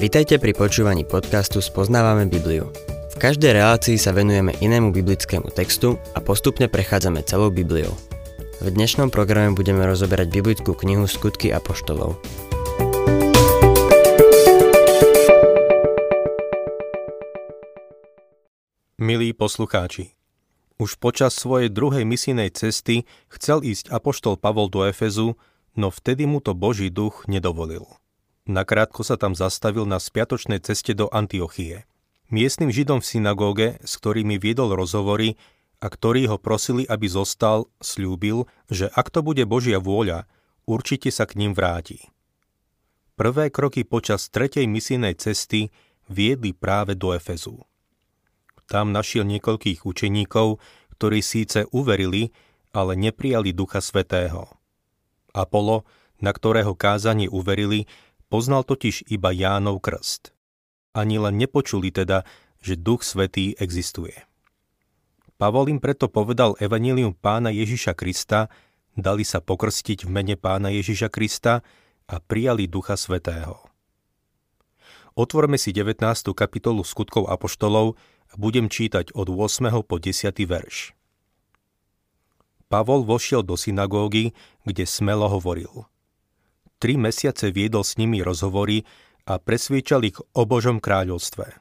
Vitajte pri počúvaní podcastu Spoznávame Bibliu. V každej relácii sa venujeme inému biblickému textu a postupne prechádzame celou Bibliou. V dnešnom programe budeme rozoberať biblickú knihu Skutky apoštolov. Milí poslucháči, už počas svojej druhej misijnej cesty chcel ísť apoštol Pavol do Efezu, no vtedy mu to Boží duch nedovolil. Nakrátko sa tam zastavil na spiatočnej ceste do Antiochie. Miestnym židom v synagóge, s ktorými viedol rozhovory a ktorí ho prosili, aby zostal, slúbil, že ak to bude Božia vôľa, určite sa k ním vráti. Prvé kroky počas tretej misijnej cesty viedli práve do Efezu. Tam našiel niekoľkých učeníkov, ktorí síce uverili, ale neprijali Ducha Svetého. Apollo, na ktorého kázanie uverili, poznal totiž iba Jánov krst. Ani len nepočuli teda, že Duch Svetý existuje. Pavol im preto povedal evanílium pána Ježiša Krista, dali sa pokrstiť v mene pána Ježiša Krista a prijali Ducha Svetého. Otvorme si 19. kapitolu skutkov Apoštolov a budem čítať od 8. po 10. verš. Pavol vošiel do synagógy, kde smelo hovoril. Tri mesiace viedol s nimi rozhovory a presviečal ich o Božom kráľovstve.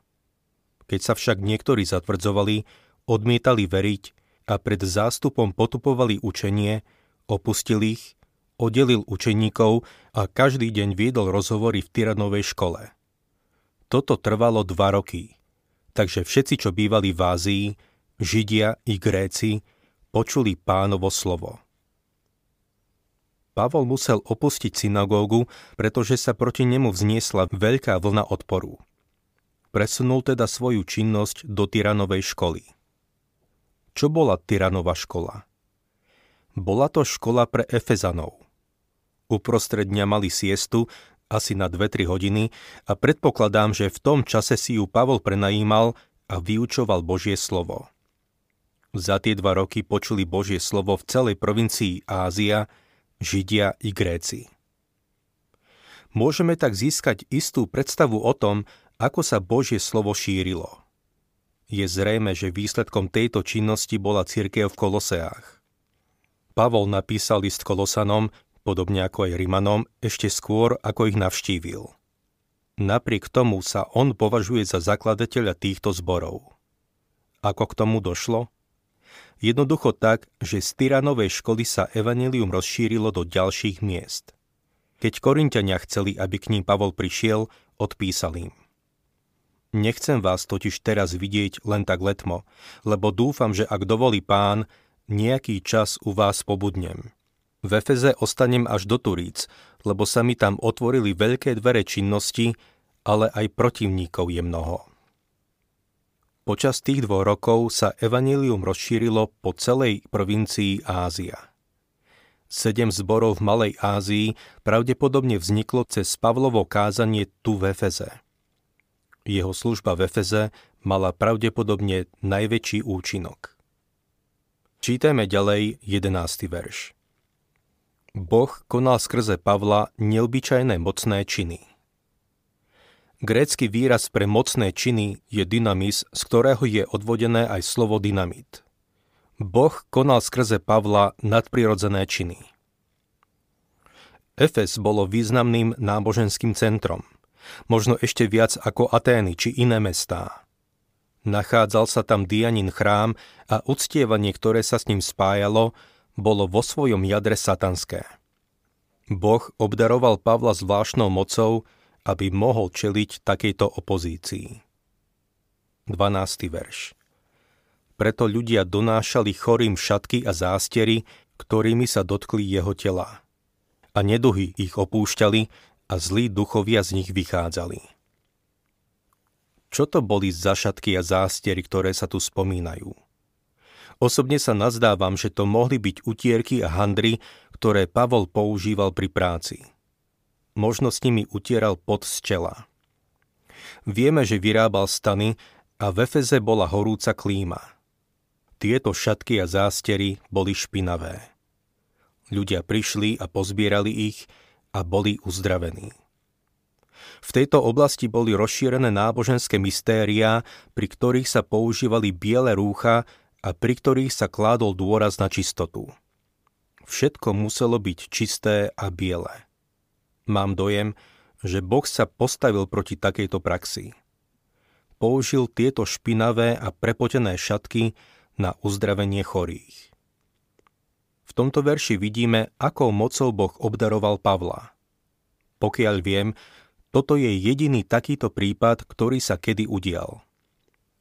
Keď sa však niektorí zatvrdzovali, odmietali veriť a pred zástupom potupovali učenie, opustil ich, oddelil učeníkov a každý deň viedol rozhovory v Tyranovej škole. Toto trvalo dva roky – takže všetci, čo bývali v Ázii, Židia i Gréci, počuli pánovo slovo. Pavol musel opustiť synagógu, pretože sa proti nemu vzniesla veľká vlna odporu. Presunul teda svoju činnosť do Tyranovej školy. Čo bola Tyranova škola? Bola to škola pre Efezanov. Uprostred dňa mali siestu asi na 2-3 hodiny a predpokladám, že v tom čase si ju Pavol prenajímal a vyučoval Božie slovo. Za tie dva roky počuli Božie slovo v celej provincii Ázia, Židia i Gréci. Môžeme tak získať istú predstavu o tom, ako sa Božie slovo šírilo. Je zrejme, že výsledkom tejto činnosti bola církev v Koloseách. Pavol napísal list Kolosanom, podobne ako aj Rimanom, ešte skôr, ako ich navštívil. Napriek tomu sa on považuje za zakladateľa týchto zborov. Ako k tomu došlo? Jednoducho tak, že z Tyranovej školy sa evanelium rozšírilo do ďalších miest. Keď Korinťania chceli, aby k ním Pavol prišiel, odpísal im. Nechcem vás totiž teraz vidieť len tak letmo, lebo dúfam, že ak dovolí pán, nejaký čas u vás pobudnem. V Efeze ostanem až do Turíc, lebo sa mi tam otvorili veľké dvere činnosti, ale aj protivníkov je mnoho. Počas tých dvoch rokov sa evanílium rozšírilo po celej provincii Ázia. Sedem zborov v Malej Ázii pravdepodobne vzniklo cez Pavlovo kázanie tu v Efeze. Jeho služba v Efeze mala pravdepodobne najväčší účinok. Čítajme ďalej 11. verš. Boh konal skrze Pavla neobyčajné mocné činy. Grécky výraz pre mocné činy je dynamis, z ktorého je odvodené aj slovo dynamit. Boh konal skrze Pavla nadprirodzené činy. Efes bolo významným náboženským centrom, možno ešte viac ako Atény či iné mestá. Nachádzal sa tam Dianin chrám a uctievanie, ktoré sa s ním spájalo, bolo vo svojom jadre satanské. Boh obdaroval Pavla zvláštnou mocou, aby mohol čeliť takejto opozícii. 12. verš Preto ľudia donášali chorým šatky a zástery, ktorými sa dotkli jeho tela. A neduhy ich opúšťali a zlí duchovia z nich vychádzali. Čo to boli za šatky a zástery, ktoré sa tu spomínajú? Osobne sa nazdávam, že to mohli byť utierky a handry, ktoré Pavol používal pri práci. Možno s nimi utieral pod z čela. Vieme, že vyrábal stany a v Efeze bola horúca klíma. Tieto šatky a zástery boli špinavé. Ľudia prišli a pozbierali ich a boli uzdravení. V tejto oblasti boli rozšírené náboženské mystériá, pri ktorých sa používali biele rúcha a pri ktorých sa kládol dôraz na čistotu. Všetko muselo byť čisté a biele. Mám dojem, že Boh sa postavil proti takejto praxi. Použil tieto špinavé a prepotené šatky na uzdravenie chorých. V tomto verši vidíme, akou mocou Boh obdaroval Pavla. Pokiaľ viem, toto je jediný takýto prípad, ktorý sa kedy udial.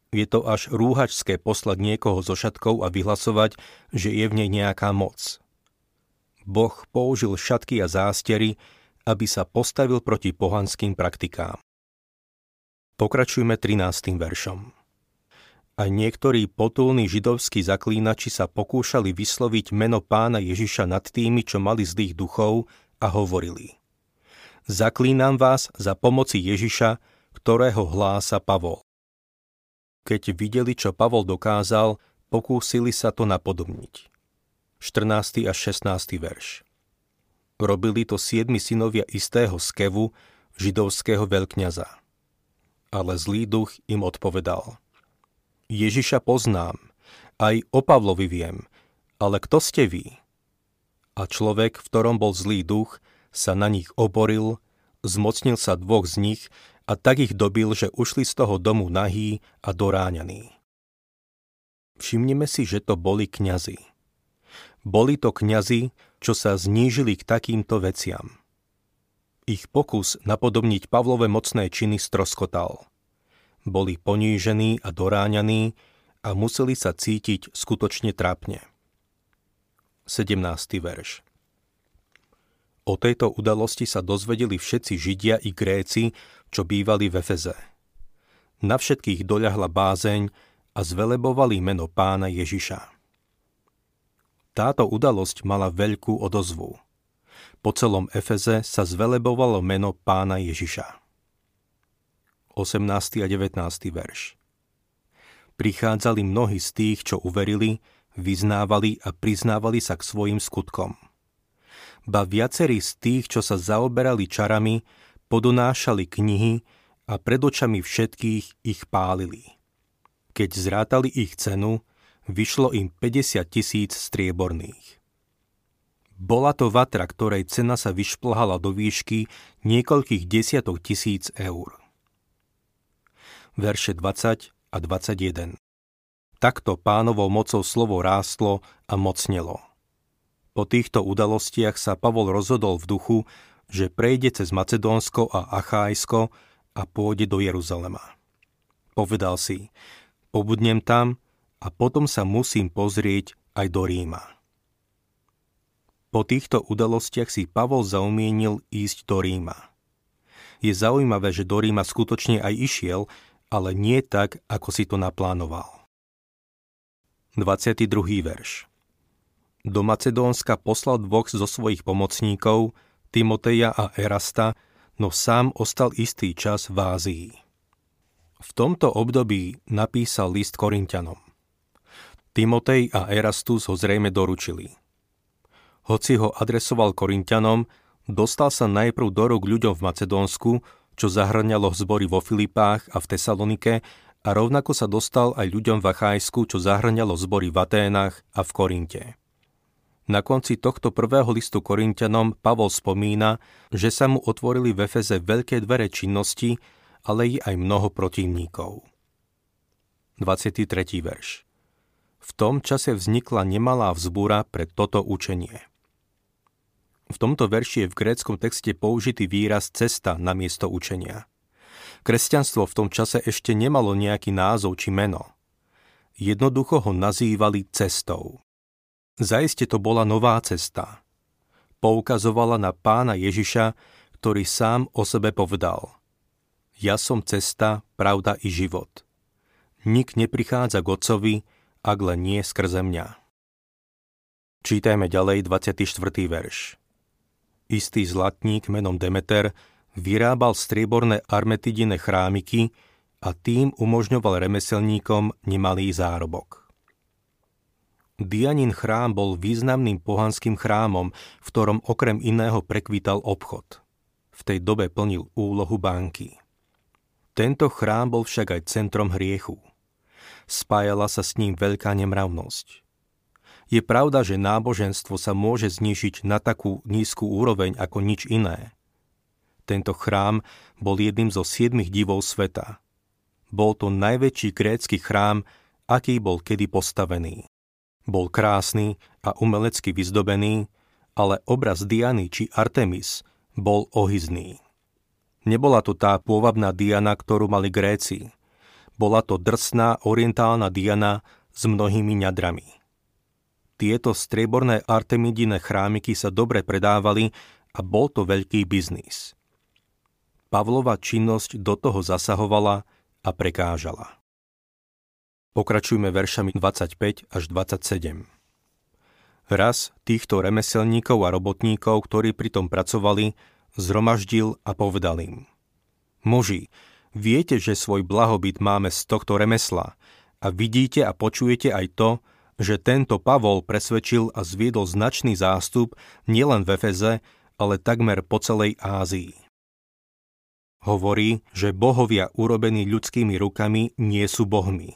Je to až rúhačské poslať niekoho zo šatkov a vyhlasovať, že je v nej nejaká moc. Boh použil šatky a zástery, aby sa postavil proti pohanským praktikám. Pokračujme 13. veršom. A niektorí potulní židovskí zaklínači sa pokúšali vysloviť meno pána Ježiša nad tými, čo mali zlých duchov a hovorili. Zaklínam vás za pomoci Ježiša, ktorého hlása Pavol. Keď videli, čo Pavol dokázal, pokúsili sa to napodobniť. 14. až 16. verš. Robili to siedmi synovia istého skevu, židovského veľkňaza. Ale zlý duch im odpovedal – Ježiša poznám, aj o Pavlovi viem, ale kto ste vy? A človek, v ktorom bol zlý duch, sa na nich oboril, zmocnil sa dvoch z nich a tak ich dobil, že ušli z toho domu nahý a doráňaní. Všimnime si, že to boli kňazi. Boli to kňazi, čo sa znížili k takýmto veciam. Ich pokus napodobniť Pavlové mocné činy stroskotal – boli ponížení a doráňaní a museli sa cítiť skutočne trápne. 17. verš O tejto udalosti sa dozvedeli všetci Židia i Gréci, čo bývali v Efeze. Na všetkých doľahla bázeň a zvelebovali meno pána Ježiša. Táto udalosť mala veľkú odozvu. Po celom Efeze sa zvelebovalo meno pána Ježiša. 18. a 19. verš. Prichádzali mnohí z tých, čo uverili, vyznávali a priznávali sa k svojim skutkom. Ba viacerí z tých, čo sa zaoberali čarami, podonášali knihy a pred očami všetkých ich pálili. Keď zrátali ich cenu, vyšlo im 50 tisíc strieborných. Bola to vatra, ktorej cena sa vyšplhala do výšky niekoľkých desiatok tisíc eur verše 20 a 21. Takto pánovou mocou slovo rástlo a mocnelo. Po týchto udalostiach sa Pavol rozhodol v duchu, že prejde cez Macedónsko a Achájsko a pôjde do Jeruzalema. Povedal si, pobudnem tam a potom sa musím pozrieť aj do Ríma. Po týchto udalostiach si Pavol zaumienil ísť do Ríma. Je zaujímavé, že do Ríma skutočne aj išiel, ale nie tak, ako si to naplánoval. 22. verš Do Macedónska poslal dvoch zo svojich pomocníkov, Timoteja a Erasta, no sám ostal istý čas v Ázii. V tomto období napísal list Korintianom. Timotej a Erastus ho zrejme doručili. Hoci ho adresoval Korintianom, dostal sa najprv do rúk ľuďom v Macedónsku, čo zahrňalo zbory vo Filipách a v Tesalonike a rovnako sa dostal aj ľuďom v Achajsku, čo zahrňalo zbory v Aténach a v Korinte. Na konci tohto prvého listu Korintianom Pavol spomína, že sa mu otvorili v Efeze veľké dvere činnosti, ale i aj mnoho protivníkov. 23. verš V tom čase vznikla nemalá vzbúra pre toto učenie. V tomto verši je v gréckom texte použitý výraz cesta na miesto učenia. Kresťanstvo v tom čase ešte nemalo nejaký názov či meno. Jednoducho ho nazývali cestou. Zaiste to bola nová cesta. Poukazovala na pána Ježiša, ktorý sám o sebe povedal Ja som cesta, pravda i život. Nik neprichádza k Otcovi, ak len nie skrze mňa. Čítajme ďalej 24. verš. Istý zlatník menom Demeter vyrábal strieborné armetidine chrámiky a tým umožňoval remeselníkom nemalý zárobok. Dianin chrám bol významným pohanským chrámom, v ktorom okrem iného prekvítal obchod. V tej dobe plnil úlohu banky. Tento chrám bol však aj centrom hriechu. Spájala sa s ním veľká nemravnosť. Je pravda, že náboženstvo sa môže znižiť na takú nízku úroveň ako nič iné. Tento chrám bol jedným zo siedmých divov sveta. Bol to najväčší grécky chrám, aký bol kedy postavený. Bol krásny a umelecky vyzdobený, ale obraz Diany či Artemis bol ohyzný. Nebola to tá pôvabná Diana, ktorú mali Gréci. Bola to drsná orientálna Diana s mnohými ňadrami. Tieto strieborné artemidine chrámiky sa dobre predávali a bol to veľký biznis. Pavlova činnosť do toho zasahovala a prekážala. Pokračujme veršami 25 až 27. Raz týchto remeselníkov a robotníkov, ktorí pritom pracovali, zromaždil a povedal im. Muži, viete, že svoj blahobyt máme z tohto remesla a vidíte a počujete aj to, že tento Pavol presvedčil a zviedol značný zástup nielen v Efeze, ale takmer po celej Ázii. Hovorí, že bohovia urobení ľudskými rukami nie sú bohmi.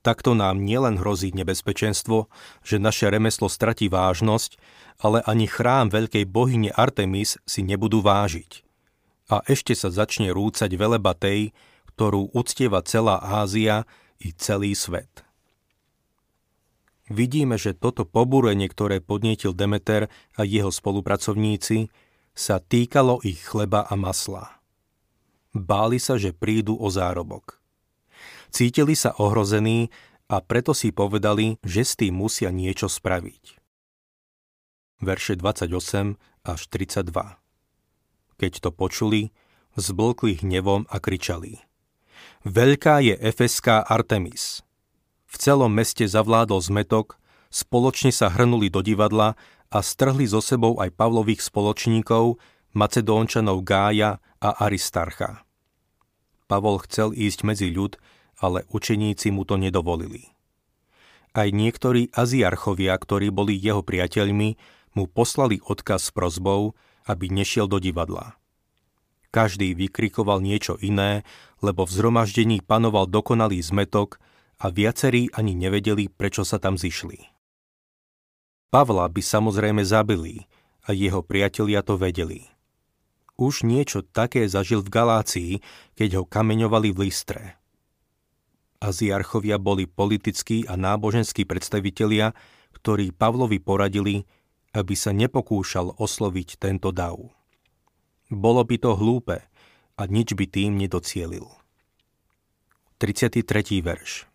Takto nám nielen hrozí nebezpečenstvo, že naše remeslo stratí vážnosť, ale ani chrám veľkej bohyne Artemis si nebudú vážiť. A ešte sa začne rúcať veleba tej, ktorú uctieva celá Ázia i celý svet. Vidíme, že toto pobúrenie, ktoré podnietil Demeter a jeho spolupracovníci, sa týkalo ich chleba a masla. Báli sa, že prídu o zárobok. Cítili sa ohrození a preto si povedali, že s tým musia niečo spraviť. Verše 28 až 32 Keď to počuli, zblkli hnevom a kričali. Veľká je efeská Artemis. V celom meste zavládol zmetok, spoločne sa hrnuli do divadla a strhli so sebou aj Pavlových spoločníkov, Macedónčanov Gája a Aristarcha. Pavol chcel ísť medzi ľud, ale učeníci mu to nedovolili. Aj niektorí aziarchovia, ktorí boli jeho priateľmi, mu poslali odkaz s prozbou, aby nešiel do divadla. Každý vykrikoval niečo iné, lebo v zhromaždení panoval dokonalý zmetok a viacerí ani nevedeli, prečo sa tam zišli. Pavla by samozrejme zabili a jeho priatelia to vedeli – už niečo také zažil v Galácii, keď ho kameňovali v Listre. Aziarchovia boli politickí a náboženskí predstavitelia, ktorí Pavlovi poradili, aby sa nepokúšal osloviť tento dav. Bolo by to hlúpe a nič by tým nedocielil. 33. verš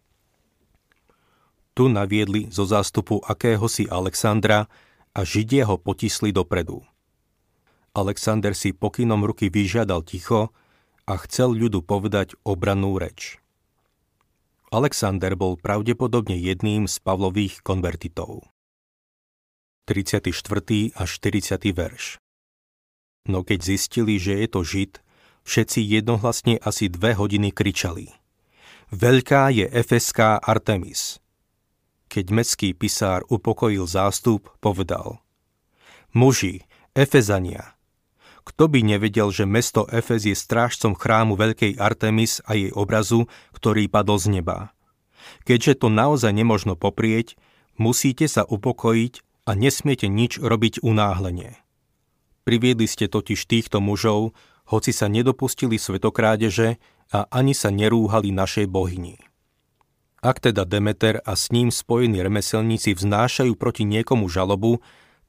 Tu naviedli zo zástupu akéhosi Alexandra a Židia ho potisli dopredu – Alexander si pokynom ruky vyžiadal ticho a chcel ľudu povedať obrannú reč. Alexander bol pravdepodobne jedným z Pavlových konvertitov. 34. až 40. verš No keď zistili, že je to Žid, všetci jednohlasne asi dve hodiny kričali. Veľká je efeská Artemis. Keď mestský pisár upokojil zástup, povedal Muži, Efezania, kto by nevedel, že mesto Efez je strážcom chrámu veľkej Artemis a jej obrazu, ktorý padol z neba? Keďže to naozaj nemožno poprieť, musíte sa upokojiť a nesmiete nič robiť unáhlenie. Priviedli ste totiž týchto mužov, hoci sa nedopustili svetokrádeže a ani sa nerúhali našej bohyni. Ak teda Demeter a s ním spojení remeselníci vznášajú proti niekomu žalobu,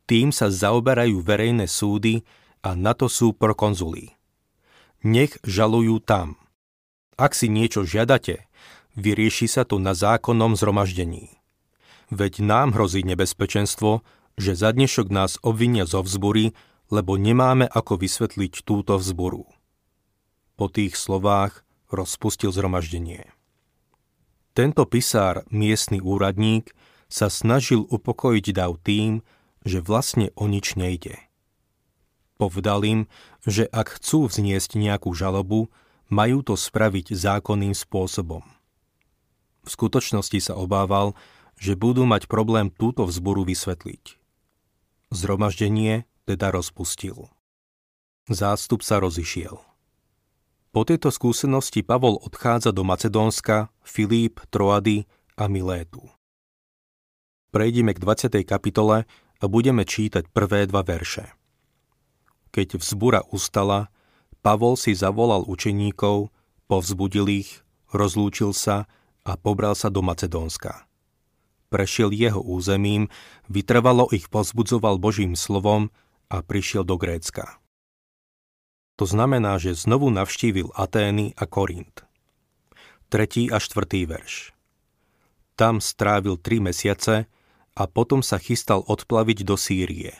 tým sa zaoberajú verejné súdy a na to sú prokonzuli. Nech žalujú tam. Ak si niečo žiadate, vyrieši sa to na zákonnom zhromaždení. Veď nám hrozí nebezpečenstvo, že za dnešok nás obvinia zo vzbury, lebo nemáme ako vysvetliť túto vzburu. Po tých slovách rozpustil zhromaždenie. Tento pisár, miestny úradník, sa snažil upokojiť dav tým, že vlastne o nič nejde. Povedal im, že ak chcú vzniesť nejakú žalobu, majú to spraviť zákonným spôsobom. V skutočnosti sa obával, že budú mať problém túto vzboru vysvetliť. Zhromaždenie teda rozpustil. Zástup sa rozišiel. Po tejto skúsenosti Pavol odchádza do Macedónska, Filíp, Troady a Milétu. Prejdeme k 20. kapitole a budeme čítať prvé dva verše. Keď vzbura ustala, Pavol si zavolal učeníkov, povzbudil ich, rozlúčil sa a pobral sa do Macedónska. Prešiel jeho územím, vytrvalo ich pozbudzoval Božím slovom a prišiel do Grécka. To znamená, že znovu navštívil Atény a Korint. Tretí a štvrtý verš. Tam strávil tri mesiace a potom sa chystal odplaviť do Sýrie.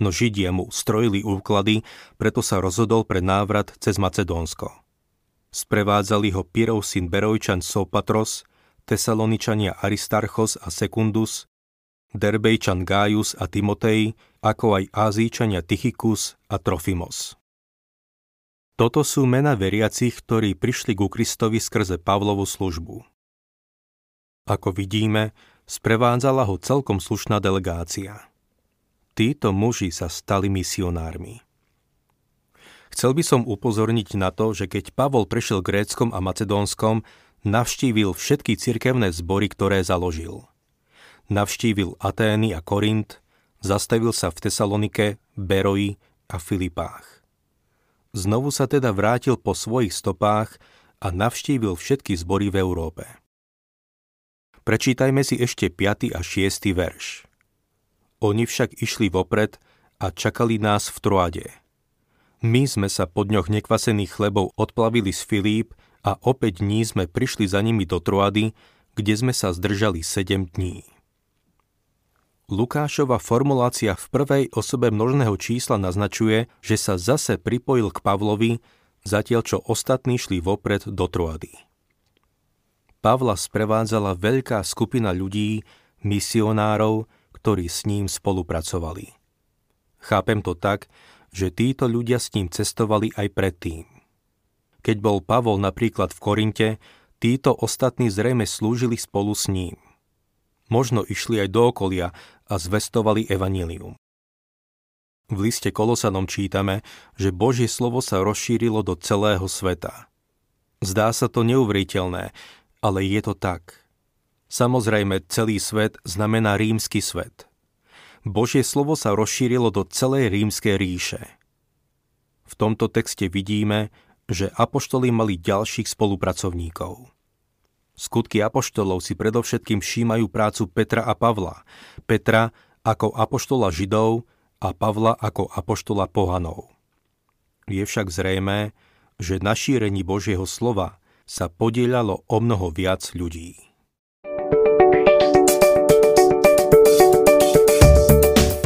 No Židia mu strojili úklady, preto sa rozhodol pre návrat cez Macedónsko. Sprevádzali ho Pirov syn Berojčan Sopatros, Tesaloničania Aristarchos a Sekundus, Derbejčan Gaius a Timotej, ako aj Ázíčania Tychikus a Trofimos. Toto sú mena veriacich, ktorí prišli ku Kristovi skrze Pavlovu službu. Ako vidíme, sprevádzala ho celkom slušná delegácia. Títo muži sa stali misionármi. Chcel by som upozorniť na to, že keď Pavol prešiel Gréckom a Macedónskom, navštívil všetky cirkevné zbory, ktoré založil. Navštívil Atény a Korint, zastavil sa v Tesalonike, Beroji a Filipách. Znovu sa teda vrátil po svojich stopách a navštívil všetky zbory v Európe. Prečítajme si ešte 5. a 6. verš. Oni však išli vopred a čakali nás v Troade. My sme sa po dňoch nekvasených chlebov odplavili z Filíp a opäť dní sme prišli za nimi do Troady, kde sme sa zdržali 7 dní. Lukášova formulácia v prvej osobe množného čísla naznačuje, že sa zase pripojil k Pavlovi, zatiaľ čo ostatní šli vopred do Troady. Pavla sprevádzala veľká skupina ľudí, misionárov, ktorí s ním spolupracovali. Chápem to tak, že títo ľudia s ním cestovali aj predtým. Keď bol Pavol napríklad v Korinte, títo ostatní zrejme slúžili spolu s ním. Možno išli aj do okolia a zvestovali evanílium. V liste Kolosanom čítame, že Božie slovo sa rozšírilo do celého sveta. Zdá sa to neuveriteľné, ale je to tak. Samozrejme, celý svet znamená rímsky svet. Božie slovo sa rozšírilo do celej rímskej ríše. V tomto texte vidíme, že apoštoli mali ďalších spolupracovníkov. Skutky apoštolov si predovšetkým všímajú prácu Petra a Pavla. Petra ako apoštola Židov a Pavla ako apoštola pohanov. Je však zrejmé, že na šírení Božieho slova sa podielalo o mnoho viac ľudí.